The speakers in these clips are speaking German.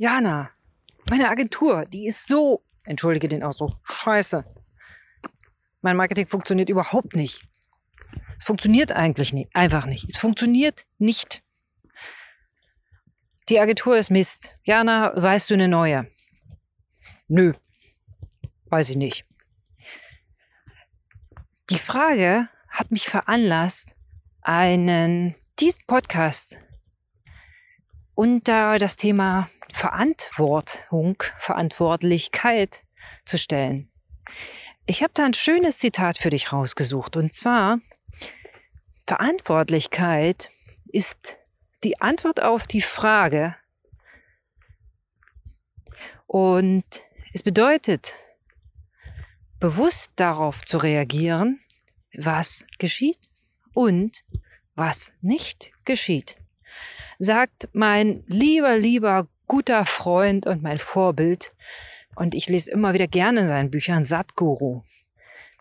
Jana, meine Agentur, die ist so, entschuldige den Ausdruck, scheiße. Mein Marketing funktioniert überhaupt nicht. Es funktioniert eigentlich nicht, einfach nicht. Es funktioniert nicht. Die Agentur ist Mist. Jana, weißt du eine neue? Nö, weiß ich nicht. Die Frage hat mich veranlasst, einen diesen Podcast unter das Thema Verantwortung, Verantwortlichkeit zu stellen. Ich habe da ein schönes Zitat für dich rausgesucht und zwar Verantwortlichkeit ist die Antwort auf die Frage und es bedeutet bewusst darauf zu reagieren, was geschieht und was nicht geschieht, sagt mein lieber, lieber, guter Freund und mein Vorbild. Und ich lese immer wieder gerne in seinen Büchern Satguru.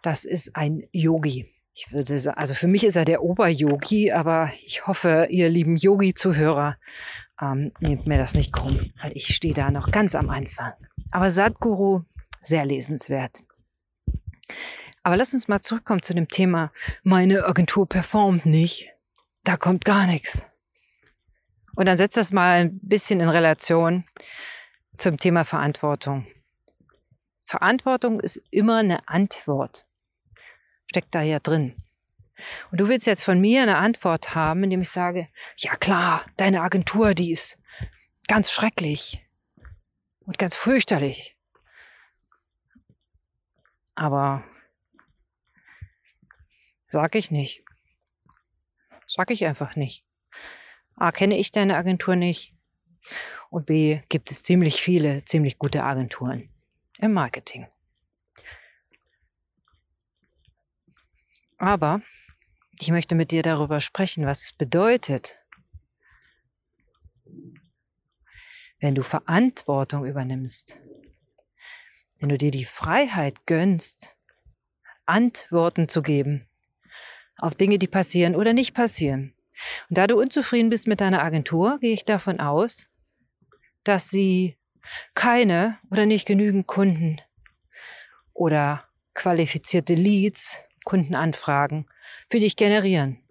Das ist ein Yogi. Ich würde sagen, also für mich ist er der Ober-Yogi, aber ich hoffe, ihr lieben Yogi-Zuhörer, ähm, nehmt mir das nicht krumm, weil ich stehe da noch ganz am Anfang. Aber Satguru, sehr lesenswert. Aber lass uns mal zurückkommen zu dem Thema, meine Agentur performt nicht. Da kommt gar nichts. Und dann setzt das mal ein bisschen in Relation zum Thema Verantwortung. Verantwortung ist immer eine Antwort. Steckt da ja drin. Und du willst jetzt von mir eine Antwort haben, indem ich sage, ja klar, deine Agentur, die ist ganz schrecklich und ganz fürchterlich. Aber sag ich nicht. Sag ich einfach nicht. A, kenne ich deine Agentur nicht. Und B, gibt es ziemlich viele, ziemlich gute Agenturen im Marketing. Aber ich möchte mit dir darüber sprechen, was es bedeutet, wenn du Verantwortung übernimmst, wenn du dir die Freiheit gönnst, Antworten zu geben auf Dinge, die passieren oder nicht passieren. Und da du unzufrieden bist mit deiner Agentur, gehe ich davon aus, dass sie keine oder nicht genügend Kunden oder qualifizierte Leads, Kundenanfragen für dich generieren.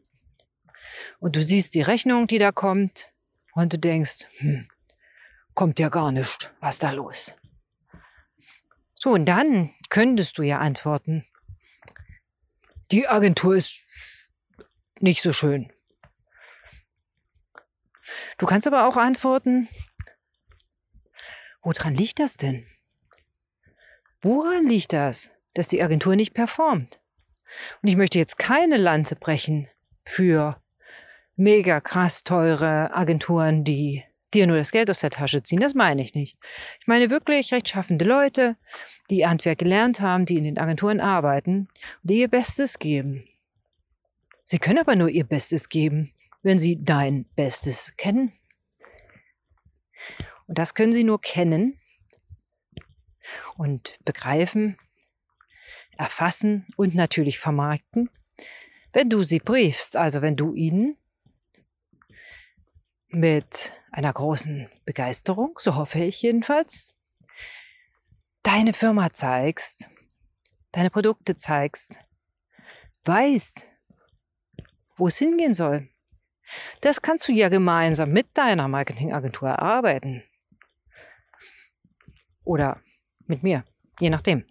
Und du siehst die Rechnung, die da kommt, und du denkst, hm, kommt ja gar nicht, was da los? So, und dann könntest du ja antworten, die Agentur ist nicht so schön. Du kannst aber auch antworten, woran liegt das denn? Woran liegt das, dass die Agentur nicht performt? Und ich möchte jetzt keine Lanze brechen für mega krass teure Agenturen, die dir nur das Geld aus der Tasche ziehen. Das meine ich nicht. Ich meine wirklich rechtschaffende Leute, die Handwerk gelernt haben, die in den Agenturen arbeiten, die ihr Bestes geben. Sie können aber nur ihr Bestes geben, wenn sie dein Bestes kennen. Und das können sie nur kennen und begreifen, erfassen und natürlich vermarkten, wenn du sie briefst, also wenn du ihnen mit einer großen Begeisterung, so hoffe ich jedenfalls, deine Firma zeigst, deine Produkte zeigst, weißt, wo es hingehen soll. Das kannst du ja gemeinsam mit deiner Marketingagentur erarbeiten. Oder mit mir, je nachdem.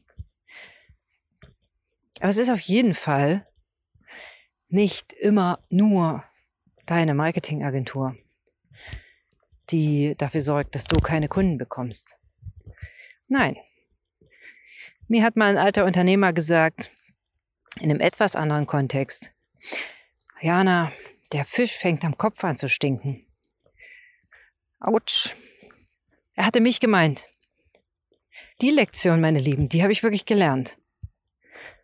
Aber es ist auf jeden Fall nicht immer nur deine Marketingagentur, die dafür sorgt, dass du keine Kunden bekommst. Nein. Mir hat mal ein alter Unternehmer gesagt, in einem etwas anderen Kontext, Jana, der Fisch fängt am Kopf an zu stinken. Autsch. Er hatte mich gemeint. Die Lektion, meine Lieben, die habe ich wirklich gelernt.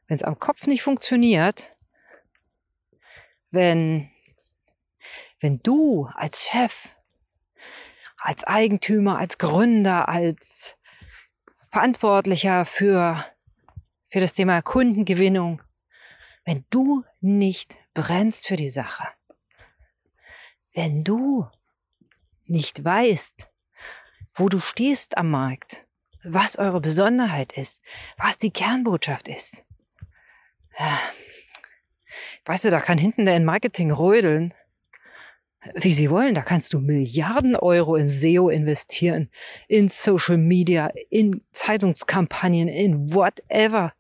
Wenn es am Kopf nicht funktioniert, wenn, wenn du als Chef, als Eigentümer, als Gründer, als Verantwortlicher für, für das Thema Kundengewinnung, wenn du nicht brennst für die Sache, wenn du nicht weißt, wo du stehst am Markt, was eure Besonderheit ist, was die Kernbotschaft ist. Ja. Weißt du, da kann hinten der in Marketing rödeln, wie sie wollen. Da kannst du Milliarden Euro in SEO investieren, in Social Media, in Zeitungskampagnen, in whatever.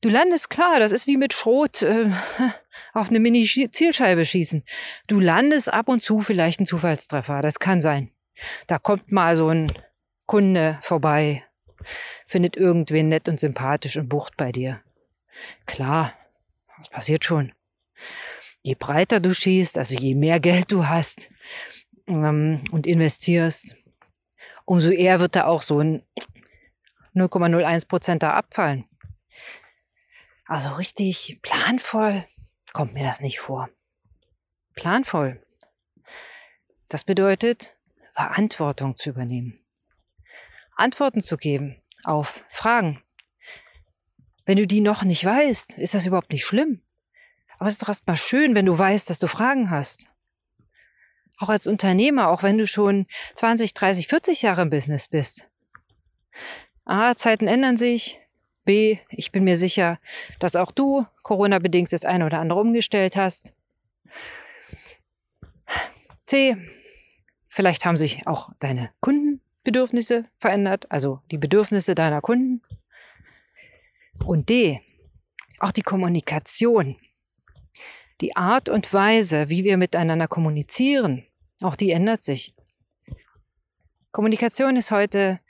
Du landest klar, das ist wie mit Schrot äh, auf eine Mini-Zielscheibe schießen. Du landest ab und zu vielleicht ein Zufallstreffer, das kann sein. Da kommt mal so ein Kunde vorbei, findet irgendwen nett und sympathisch und bucht bei dir. Klar, das passiert schon. Je breiter du schießt, also je mehr Geld du hast ähm, und investierst, umso eher wird da auch so ein 0,01 Prozent da abfallen. Also richtig planvoll kommt mir das nicht vor. Planvoll. Das bedeutet, Verantwortung zu übernehmen. Antworten zu geben auf Fragen. Wenn du die noch nicht weißt, ist das überhaupt nicht schlimm. Aber es ist doch erstmal schön, wenn du weißt, dass du Fragen hast. Auch als Unternehmer, auch wenn du schon 20, 30, 40 Jahre im Business bist. A, Zeiten ändern sich, B, ich bin mir sicher, dass auch du Corona-bedingt das eine oder andere umgestellt hast. C, vielleicht haben sich auch deine Kundenbedürfnisse verändert, also die Bedürfnisse deiner Kunden. Und D, auch die Kommunikation, die Art und Weise, wie wir miteinander kommunizieren, auch die ändert sich. Kommunikation ist heute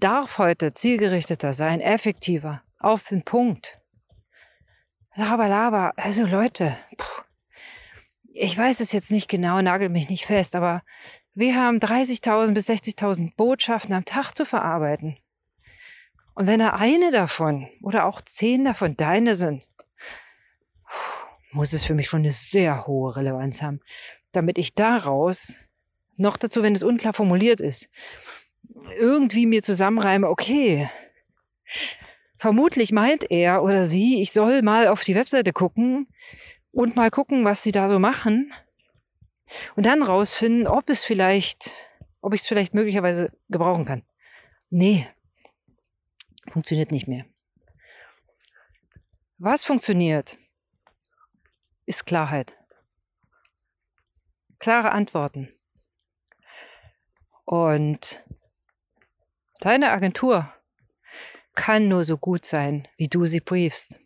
darf heute zielgerichteter sein, effektiver, auf den Punkt. Laber, laber. Also Leute, ich weiß es jetzt nicht genau, nagel mich nicht fest, aber wir haben 30.000 bis 60.000 Botschaften am Tag zu verarbeiten. Und wenn da eine davon oder auch zehn davon deine sind, muss es für mich schon eine sehr hohe Relevanz haben, damit ich daraus, noch dazu, wenn es unklar formuliert ist, irgendwie mir zusammenreime, okay, vermutlich meint er oder sie, ich soll mal auf die Webseite gucken und mal gucken, was sie da so machen und dann rausfinden, ob es vielleicht, ob ich es vielleicht möglicherweise gebrauchen kann. Nee, funktioniert nicht mehr. Was funktioniert, ist Klarheit. Klare Antworten. Und Deine Agentur kann nur so gut sein, wie du sie briefst.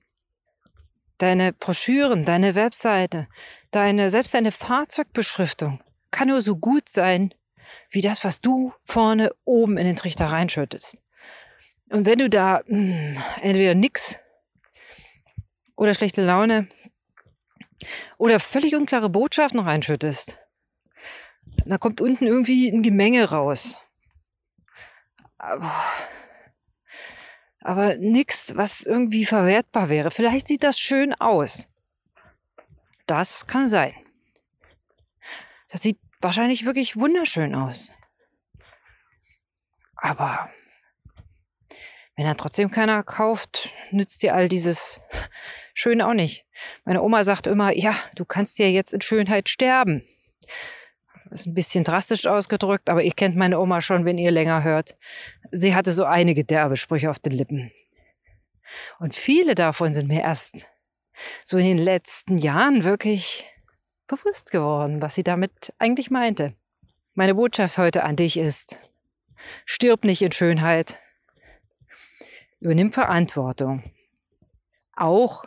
Deine Broschüren, deine Webseite, deine, selbst deine Fahrzeugbeschriftung kann nur so gut sein, wie das, was du vorne oben in den Trichter reinschüttest. Und wenn du da mh, hm, entweder nix oder schlechte Laune oder völlig unklare Botschaften reinschüttest, da kommt unten irgendwie ein Gemenge raus. Aber, aber nichts, was irgendwie verwertbar wäre. Vielleicht sieht das schön aus. Das kann sein. Das sieht wahrscheinlich wirklich wunderschön aus. Aber wenn er trotzdem keiner kauft, nützt dir all dieses Schön auch nicht. Meine Oma sagt immer, ja, du kannst ja jetzt in Schönheit sterben. Ist ein bisschen drastisch ausgedrückt, aber ihr kennt meine Oma schon, wenn ihr länger hört. Sie hatte so einige derbe Sprüche auf den Lippen. Und viele davon sind mir erst so in den letzten Jahren wirklich bewusst geworden, was sie damit eigentlich meinte. Meine Botschaft heute an dich ist, stirb nicht in Schönheit, übernimm Verantwortung. Auch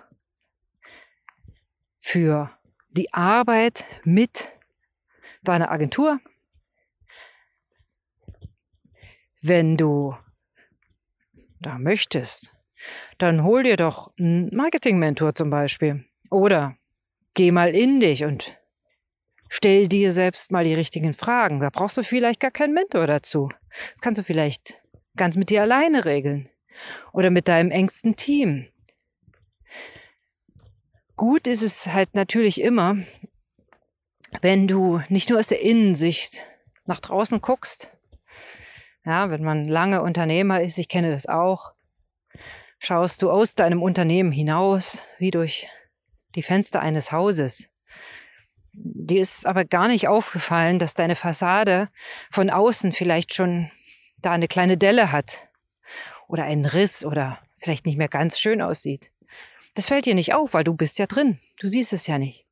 für die Arbeit mit deiner Agentur. Wenn du da möchtest, dann hol dir doch einen Marketing-Mentor zum Beispiel. Oder geh mal in dich und stell dir selbst mal die richtigen Fragen. Da brauchst du vielleicht gar keinen Mentor dazu. Das kannst du vielleicht ganz mit dir alleine regeln. Oder mit deinem engsten Team. Gut ist es halt natürlich immer, wenn du nicht nur aus der Innensicht nach draußen guckst, ja, wenn man lange Unternehmer ist, ich kenne das auch, schaust du aus deinem Unternehmen hinaus, wie durch die Fenster eines Hauses. Dir ist aber gar nicht aufgefallen, dass deine Fassade von außen vielleicht schon da eine kleine Delle hat oder einen Riss oder vielleicht nicht mehr ganz schön aussieht. Das fällt dir nicht auf, weil du bist ja drin. Du siehst es ja nicht.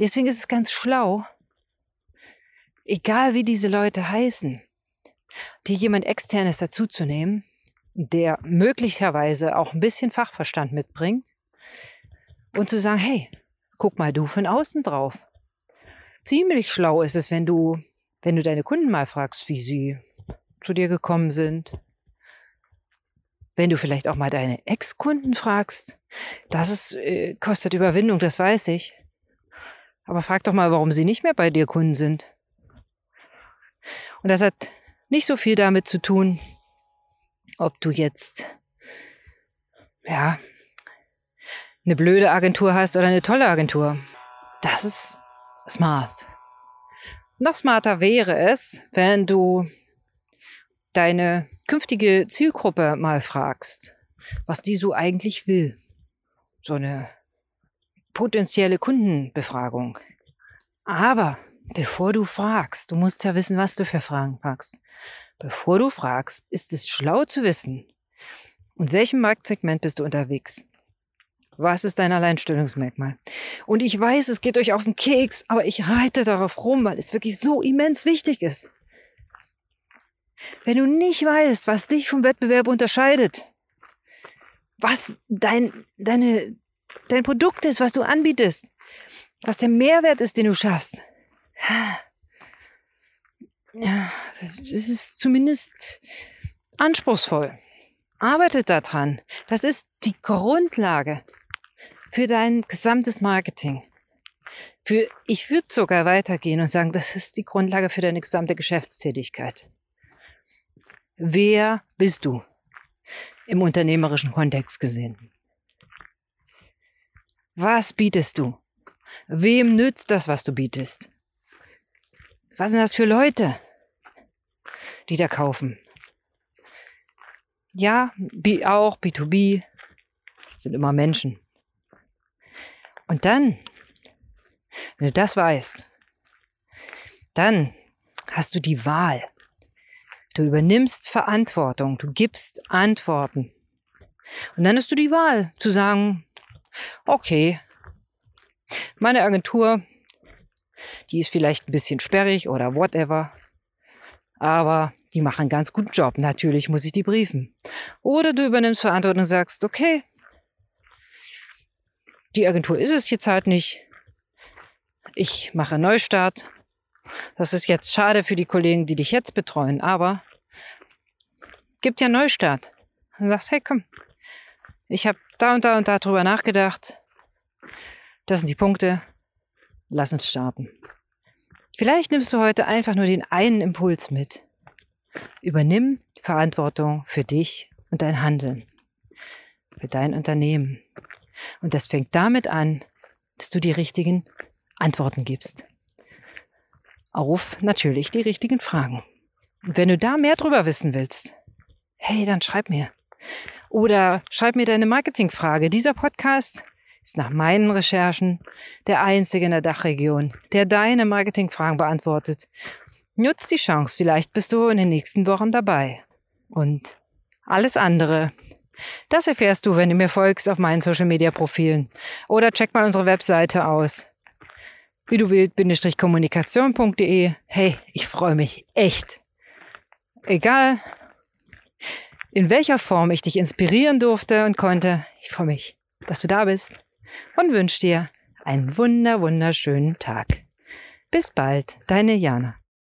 Deswegen ist es ganz schlau, egal wie diese Leute heißen, dir jemand externes dazuzunehmen, der möglicherweise auch ein bisschen Fachverstand mitbringt und zu sagen, hey, guck mal du von außen drauf. Ziemlich schlau ist es, wenn du, wenn du deine Kunden mal fragst, wie sie zu dir gekommen sind. Wenn du vielleicht auch mal deine Ex-Kunden fragst, das ist, äh, kostet Überwindung, das weiß ich. Aber frag doch mal, warum sie nicht mehr bei dir Kunden sind. Und das hat nicht so viel damit zu tun, ob du jetzt, ja, eine blöde Agentur hast oder eine tolle Agentur. Das ist smart. Noch smarter wäre es, wenn du deine künftige Zielgruppe mal fragst, was die so eigentlich will. So eine potenzielle Kundenbefragung. Aber bevor du fragst, du musst ja wissen, was du für Fragen fragst. Bevor du fragst, ist es schlau zu wissen, in welchem Marktsegment bist du unterwegs? Was ist dein Alleinstellungsmerkmal? Und ich weiß, es geht euch auf den Keks, aber ich reite darauf rum, weil es wirklich so immens wichtig ist. Wenn du nicht weißt, was dich vom Wettbewerb unterscheidet, was dein, deine, dein Produkt ist, was du anbietest, was der Mehrwert ist, den du schaffst, ja, es ist zumindest anspruchsvoll. Arbeitet daran. Das ist die Grundlage für dein gesamtes Marketing. Für, ich würde sogar weitergehen und sagen, das ist die Grundlage für deine gesamte Geschäftstätigkeit. Wer bist du im unternehmerischen Kontext gesehen? Was bietest du? Wem nützt das, was du bietest? Was sind das für Leute, die da kaufen? Ja, auch B2B sind immer Menschen. Und dann, wenn du das weißt, dann hast du die Wahl. Du übernimmst Verantwortung, du gibst Antworten. Und dann hast du die Wahl zu sagen, okay, meine Agentur die ist vielleicht ein bisschen sperrig oder whatever. Aber die machen einen ganz guten Job. Natürlich muss ich die briefen. Oder du übernimmst Verantwortung und sagst, okay, die Agentur ist es jetzt halt nicht. Ich mache Neustart. Das ist jetzt schade für die Kollegen, die dich jetzt betreuen, aber gibt ja Neustart. Und sagst, hey, komm, ich habe da und da und da drüber nachgedacht. Das sind die Punkte. Lass uns starten. Vielleicht nimmst du heute einfach nur den einen Impuls mit. Übernimm Verantwortung für dich und dein Handeln, für dein Unternehmen. Und das fängt damit an, dass du die richtigen Antworten gibst. Auf natürlich die richtigen Fragen. Und wenn du da mehr drüber wissen willst, hey, dann schreib mir. Oder schreib mir deine Marketingfrage. Dieser Podcast ist nach meinen Recherchen der einzige in der Dachregion, der deine Marketingfragen beantwortet. Nutz die Chance, vielleicht bist du in den nächsten Wochen dabei. Und alles andere, das erfährst du, wenn du mir folgst auf meinen Social Media Profilen. Oder check mal unsere Webseite aus. Wie du willst-kommunikation.de. Hey, ich freue mich echt. Egal, in welcher Form ich dich inspirieren durfte und konnte, ich freue mich, dass du da bist und wünsche dir einen wunder, wunderschönen Tag. Bis bald, deine Jana.